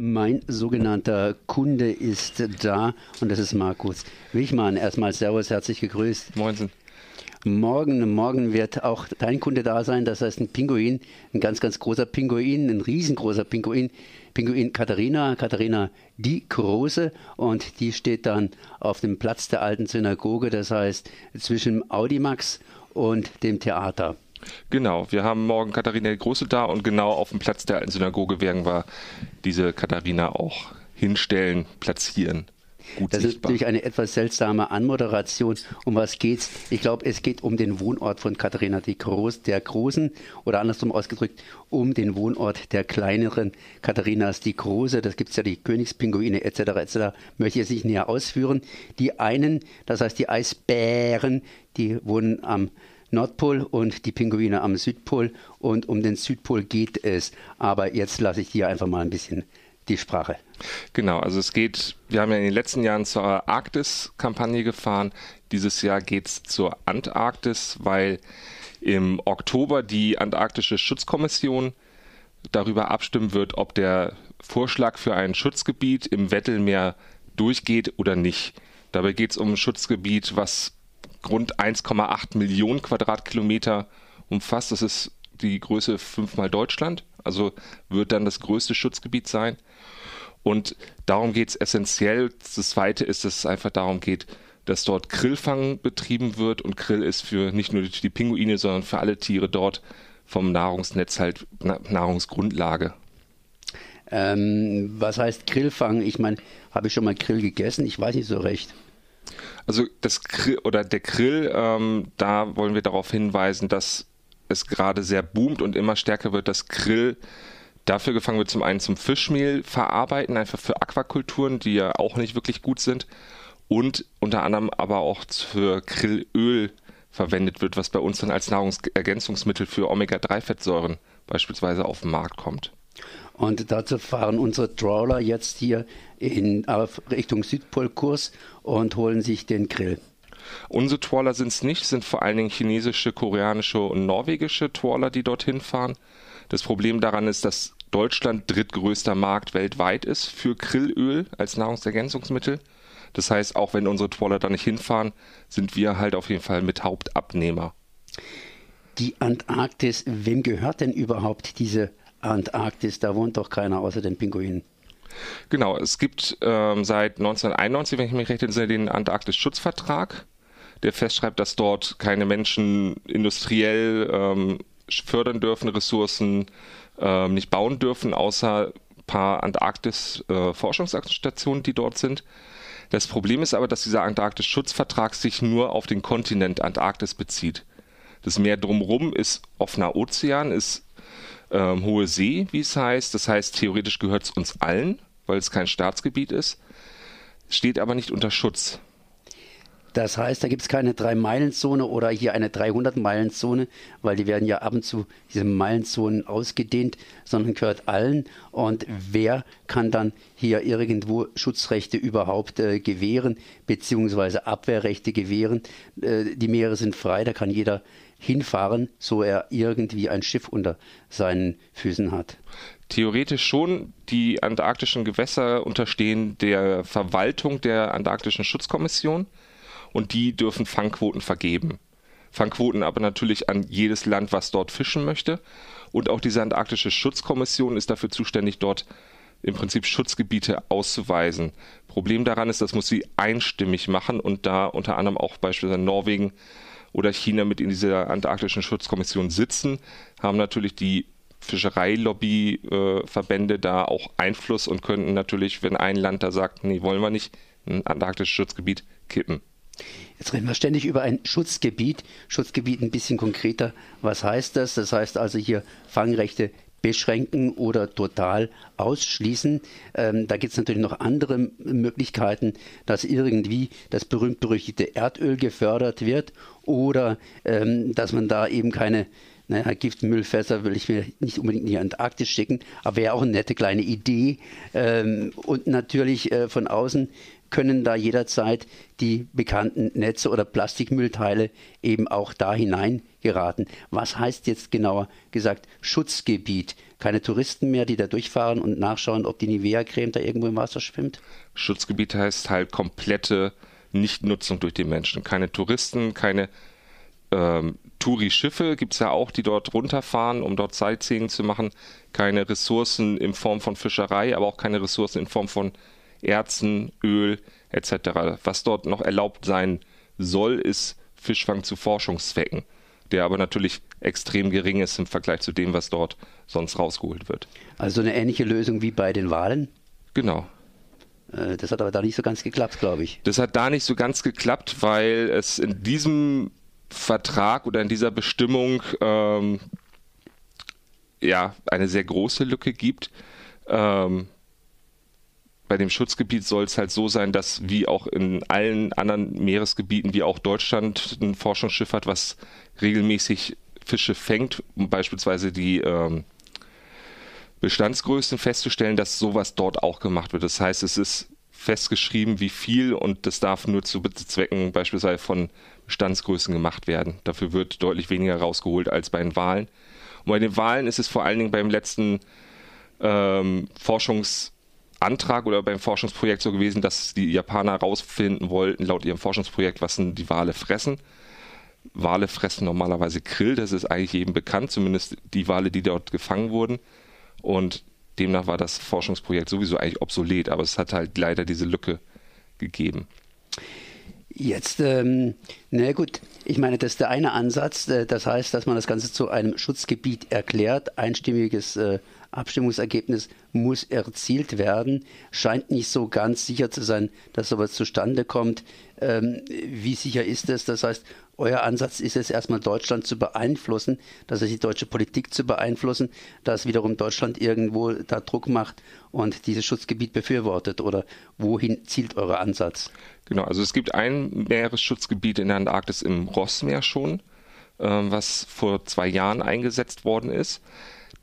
Mein sogenannter Kunde ist da und das ist Markus Wichmann. Erstmal Servus, herzlich gegrüßt. Moinsen. Morgen, morgen wird auch dein Kunde da sein. Das heißt, ein Pinguin, ein ganz, ganz großer Pinguin, ein riesengroßer Pinguin. Pinguin Katharina, Katharina die Große. Und die steht dann auf dem Platz der alten Synagoge, das heißt zwischen Audimax und dem Theater. Genau, wir haben morgen Katharina die Große da und genau auf dem Platz der alten Synagoge werden wir diese Katharina auch hinstellen, platzieren. Gut das sichtbar. ist natürlich eine etwas seltsame Anmoderation. Um was geht's? Ich glaube, es geht um den Wohnort von Katharina die Groß, der Großen oder andersrum ausgedrückt, um den Wohnort der kleineren Katharinas die Große. Das gibt es ja die Königspinguine etc. etc. Möchte ich jetzt nicht näher ausführen. Die einen, das heißt die Eisbären, die wohnen am Nordpol und die Pinguine am Südpol. Und um den Südpol geht es. Aber jetzt lasse ich dir einfach mal ein bisschen die Sprache. Genau, also es geht, wir haben ja in den letzten Jahren zur Arktis-Kampagne gefahren. Dieses Jahr geht es zur Antarktis, weil im Oktober die Antarktische Schutzkommission darüber abstimmen wird, ob der Vorschlag für ein Schutzgebiet im Wettelmeer durchgeht oder nicht. Dabei geht es um ein Schutzgebiet, was rund 1,8 Millionen Quadratkilometer umfasst. Das ist die Größe fünfmal Deutschland, also wird dann das größte Schutzgebiet sein. Und darum geht es essentiell. Das Zweite ist, dass es einfach darum geht, dass dort Grillfang betrieben wird und Grill ist für nicht nur die Pinguine, sondern für alle Tiere dort vom Nahrungsnetz halt Nahrungsgrundlage. Ähm, was heißt Grillfang? Ich meine, habe ich schon mal Grill gegessen? Ich weiß nicht so recht. Also das Grill oder der Grill, ähm, da wollen wir darauf hinweisen, dass es gerade sehr boomt und immer stärker wird, dass Grill dafür gefangen wird, zum einen zum Fischmehl verarbeiten, einfach für Aquakulturen, die ja auch nicht wirklich gut sind, und unter anderem aber auch für Grillöl verwendet wird, was bei uns dann als Nahrungsergänzungsmittel für Omega-3-Fettsäuren beispielsweise auf den Markt kommt. Und dazu fahren unsere Trawler jetzt hier in, auf Richtung Südpolkurs und holen sich den Grill. Unsere Trawler sind es nicht, sind vor allen Dingen chinesische, koreanische und norwegische Trawler, die dorthin fahren. Das Problem daran ist, dass Deutschland drittgrößter Markt weltweit ist für Grillöl als Nahrungsergänzungsmittel. Das heißt, auch wenn unsere Trawler da nicht hinfahren, sind wir halt auf jeden Fall mit Hauptabnehmer. Die Antarktis, wem gehört denn überhaupt diese Antarktis? Da wohnt doch keiner außer den Pinguinen. Genau, es gibt ähm, seit 1991, wenn ich mich recht entsinne, den Antarktis-Schutzvertrag, der festschreibt, dass dort keine Menschen industriell ähm, fördern dürfen, Ressourcen ähm, nicht bauen dürfen, außer ein paar Antarktis-Forschungsstationen, äh, die dort sind. Das Problem ist aber, dass dieser Antarktis-Schutzvertrag sich nur auf den Kontinent Antarktis bezieht. Das Meer drumherum ist offener Ozean, ist ähm, hohe See, wie es heißt. Das heißt, theoretisch gehört es uns allen, weil es kein Staatsgebiet ist, steht aber nicht unter Schutz. Das heißt, da gibt es keine Drei-Meilen-Zone oder hier eine 300-Meilen-Zone, weil die werden ja ab und zu diese Meilenzonen ausgedehnt, sondern gehört allen. Und wer kann dann hier irgendwo Schutzrechte überhaupt äh, gewähren, beziehungsweise Abwehrrechte gewähren? Äh, die Meere sind frei, da kann jeder hinfahren, so er irgendwie ein Schiff unter seinen Füßen hat? Theoretisch schon. Die antarktischen Gewässer unterstehen der Verwaltung der Antarktischen Schutzkommission und die dürfen Fangquoten vergeben. Fangquoten aber natürlich an jedes Land, was dort fischen möchte. Und auch diese Antarktische Schutzkommission ist dafür zuständig, dort im Prinzip Schutzgebiete auszuweisen. Problem daran ist, das muss sie einstimmig machen und da unter anderem auch beispielsweise Norwegen oder China mit in dieser Antarktischen Schutzkommission sitzen, haben natürlich die Fischereilobbyverbände äh, da auch Einfluss und könnten natürlich, wenn ein Land da sagt, nee, wollen wir nicht, ein antarktisches Schutzgebiet kippen. Jetzt reden wir ständig über ein Schutzgebiet. Schutzgebiet ein bisschen konkreter. Was heißt das? Das heißt also hier Fangrechte beschränken oder total ausschließen. Ähm, da gibt es natürlich noch andere Möglichkeiten, dass irgendwie das berühmt-berüchtigte Erdöl gefördert wird oder ähm, dass man da eben keine naja, Giftmüllfässer will ich mir nicht unbedingt in die Antarktis schicken, aber wäre auch eine nette kleine Idee. Ähm, und natürlich äh, von außen können da jederzeit die bekannten Netze oder Plastikmüllteile eben auch da hinein geraten. Was heißt jetzt genauer gesagt Schutzgebiet? keine Touristen mehr, die da durchfahren und nachschauen, ob die Nivea-Creme da irgendwo im Wasser schwimmt? Schutzgebiet heißt halt komplette Nichtnutzung durch die Menschen. Keine Touristen, keine ähm, Touri-Schiffe gibt es ja auch, die dort runterfahren, um dort Sightseeing zu machen. Keine Ressourcen in Form von Fischerei, aber auch keine Ressourcen in Form von Erzen, Öl etc. Was dort noch erlaubt sein soll, ist Fischfang zu Forschungszwecken, der aber natürlich extrem gering ist im Vergleich zu dem, was dort sonst rausgeholt wird. Also eine ähnliche Lösung wie bei den Wahlen? Genau. Äh, das hat aber da nicht so ganz geklappt, glaube ich. Das hat da nicht so ganz geklappt, weil es in diesem Vertrag oder in dieser Bestimmung ähm, ja eine sehr große Lücke gibt. Ähm, bei dem Schutzgebiet soll es halt so sein, dass wie auch in allen anderen Meeresgebieten, wie auch Deutschland ein Forschungsschiff hat, was regelmäßig Fische fängt, um beispielsweise die ähm, Bestandsgrößen festzustellen, dass sowas dort auch gemacht wird. Das heißt, es ist festgeschrieben, wie viel und das darf nur zu Zwecken beispielsweise von Bestandsgrößen gemacht werden. Dafür wird deutlich weniger rausgeholt als bei den Wahlen. Und bei den Wahlen ist es vor allen Dingen beim letzten ähm, Forschungsantrag oder beim Forschungsprojekt so gewesen, dass die Japaner herausfinden wollten, laut ihrem Forschungsprojekt, was denn die Wale fressen. Wale fressen normalerweise Krill, das ist eigentlich jedem bekannt, zumindest die Wale, die dort gefangen wurden. Und demnach war das Forschungsprojekt sowieso eigentlich obsolet, aber es hat halt leider diese Lücke gegeben. Jetzt, ähm, na gut, ich meine, das ist der eine Ansatz. Äh, das heißt, dass man das Ganze zu einem Schutzgebiet erklärt. Einstimmiges äh, Abstimmungsergebnis muss erzielt werden. Scheint nicht so ganz sicher zu sein, dass sowas zustande kommt. Ähm, wie sicher ist es? Das heißt, euer Ansatz ist es erstmal Deutschland zu beeinflussen, dass es die deutsche Politik zu beeinflussen, dass wiederum Deutschland irgendwo da Druck macht und dieses Schutzgebiet befürwortet oder wohin zielt euer Ansatz? Genau, also es gibt ein Meeresschutzgebiet in der Antarktis im Rossmeer schon, äh, was vor zwei Jahren eingesetzt worden ist.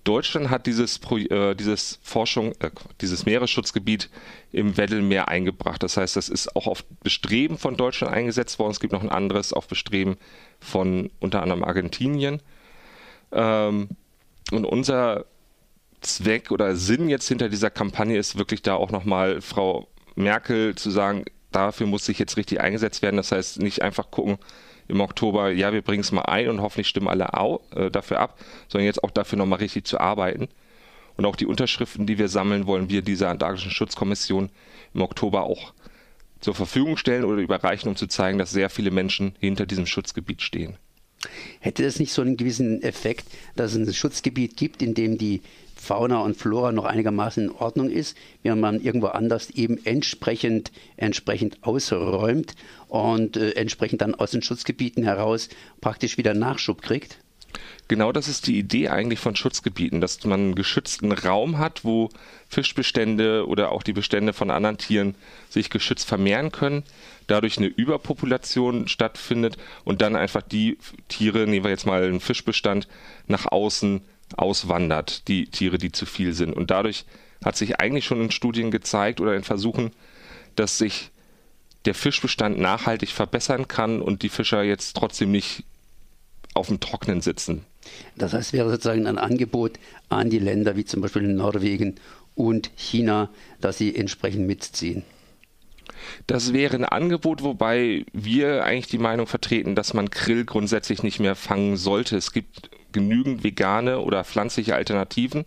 Deutschland hat dieses, äh, dieses Forschung, äh, dieses Meeresschutzgebiet im Weddellmeer eingebracht. Das heißt, das ist auch auf Bestreben von Deutschland eingesetzt worden. Es gibt noch ein anderes auf Bestreben von unter anderem Argentinien. Ähm, und unser Zweck oder Sinn jetzt hinter dieser Kampagne ist wirklich da auch nochmal Frau Merkel zu sagen, dafür muss sich jetzt richtig eingesetzt werden. Das heißt, nicht einfach gucken, im Oktober, ja, wir bringen es mal ein und hoffentlich stimmen alle au, äh, dafür ab, sondern jetzt auch dafür nochmal richtig zu arbeiten. Und auch die Unterschriften, die wir sammeln, wollen wir dieser Antarktischen Schutzkommission im Oktober auch zur Verfügung stellen oder überreichen, um zu zeigen, dass sehr viele Menschen hinter diesem Schutzgebiet stehen. Hätte das nicht so einen gewissen Effekt, dass es ein Schutzgebiet gibt, in dem die Fauna und Flora noch einigermaßen in Ordnung ist, während man irgendwo anders eben entsprechend, entsprechend ausräumt und äh, entsprechend dann aus den Schutzgebieten heraus praktisch wieder Nachschub kriegt? Genau das ist die Idee eigentlich von Schutzgebieten, dass man einen geschützten Raum hat, wo Fischbestände oder auch die Bestände von anderen Tieren sich geschützt vermehren können, dadurch eine Überpopulation stattfindet und dann einfach die Tiere, nehmen wir jetzt mal einen Fischbestand, nach außen auswandert, die Tiere, die zu viel sind. Und dadurch hat sich eigentlich schon in Studien gezeigt oder in Versuchen, dass sich der Fischbestand nachhaltig verbessern kann und die Fischer jetzt trotzdem nicht auf dem Trocknen sitzen. Das heißt, wäre sozusagen ein Angebot an die Länder wie zum Beispiel Norwegen und China, dass sie entsprechend mitziehen. Das wäre ein Angebot, wobei wir eigentlich die Meinung vertreten, dass man Krill grundsätzlich nicht mehr fangen sollte. Es gibt genügend vegane oder pflanzliche Alternativen.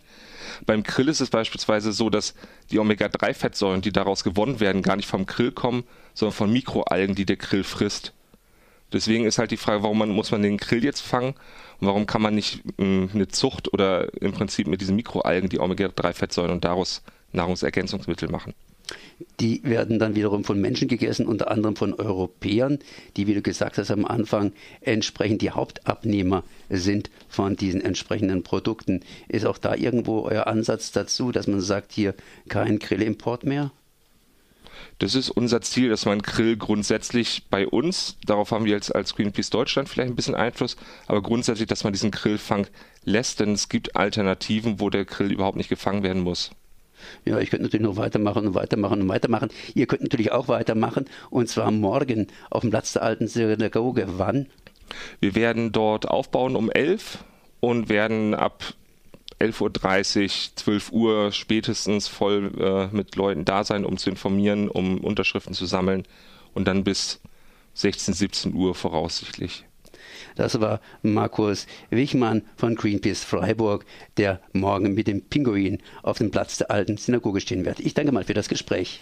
Beim Krill ist es beispielsweise so, dass die Omega-3-Fettsäuren, die daraus gewonnen werden, gar nicht vom Krill kommen, sondern von Mikroalgen, die der Krill frisst. Deswegen ist halt die Frage, warum man, muss man den Krill jetzt fangen und warum kann man nicht mh, hm, eine Zucht oder im Prinzip mit diesen Mikroalgen die Omega-3-Fettsäuren und daraus Nahrungsergänzungsmittel machen. Die werden dann wiederum von Menschen gegessen, unter anderem von Europäern, die, wie du gesagt hast am Anfang, entsprechend die Hauptabnehmer sind von diesen entsprechenden Produkten. Ist auch da irgendwo euer Ansatz dazu, dass man sagt, hier kein Grillimport mehr? Das ist unser Ziel, dass man Grill grundsätzlich bei uns, darauf haben wir jetzt als Greenpeace Deutschland vielleicht ein bisschen Einfluss, aber grundsätzlich, dass man diesen Grillfang lässt, denn es gibt Alternativen, wo der Grill überhaupt nicht gefangen werden muss. Ja, ich könnte natürlich noch weitermachen und weitermachen und weitermachen. Ihr könnt natürlich auch weitermachen und zwar morgen auf dem Platz der alten Synagoge. Wann? Wir werden dort aufbauen um 11 und werden ab 11.30 Uhr, 12 Uhr spätestens voll äh, mit Leuten da sein, um zu informieren, um Unterschriften zu sammeln und dann bis 16, 17 Uhr voraussichtlich. Das war Markus Wichmann von Greenpeace Freiburg, der morgen mit dem Pinguin auf dem Platz der alten Synagoge stehen wird. Ich danke mal für das Gespräch.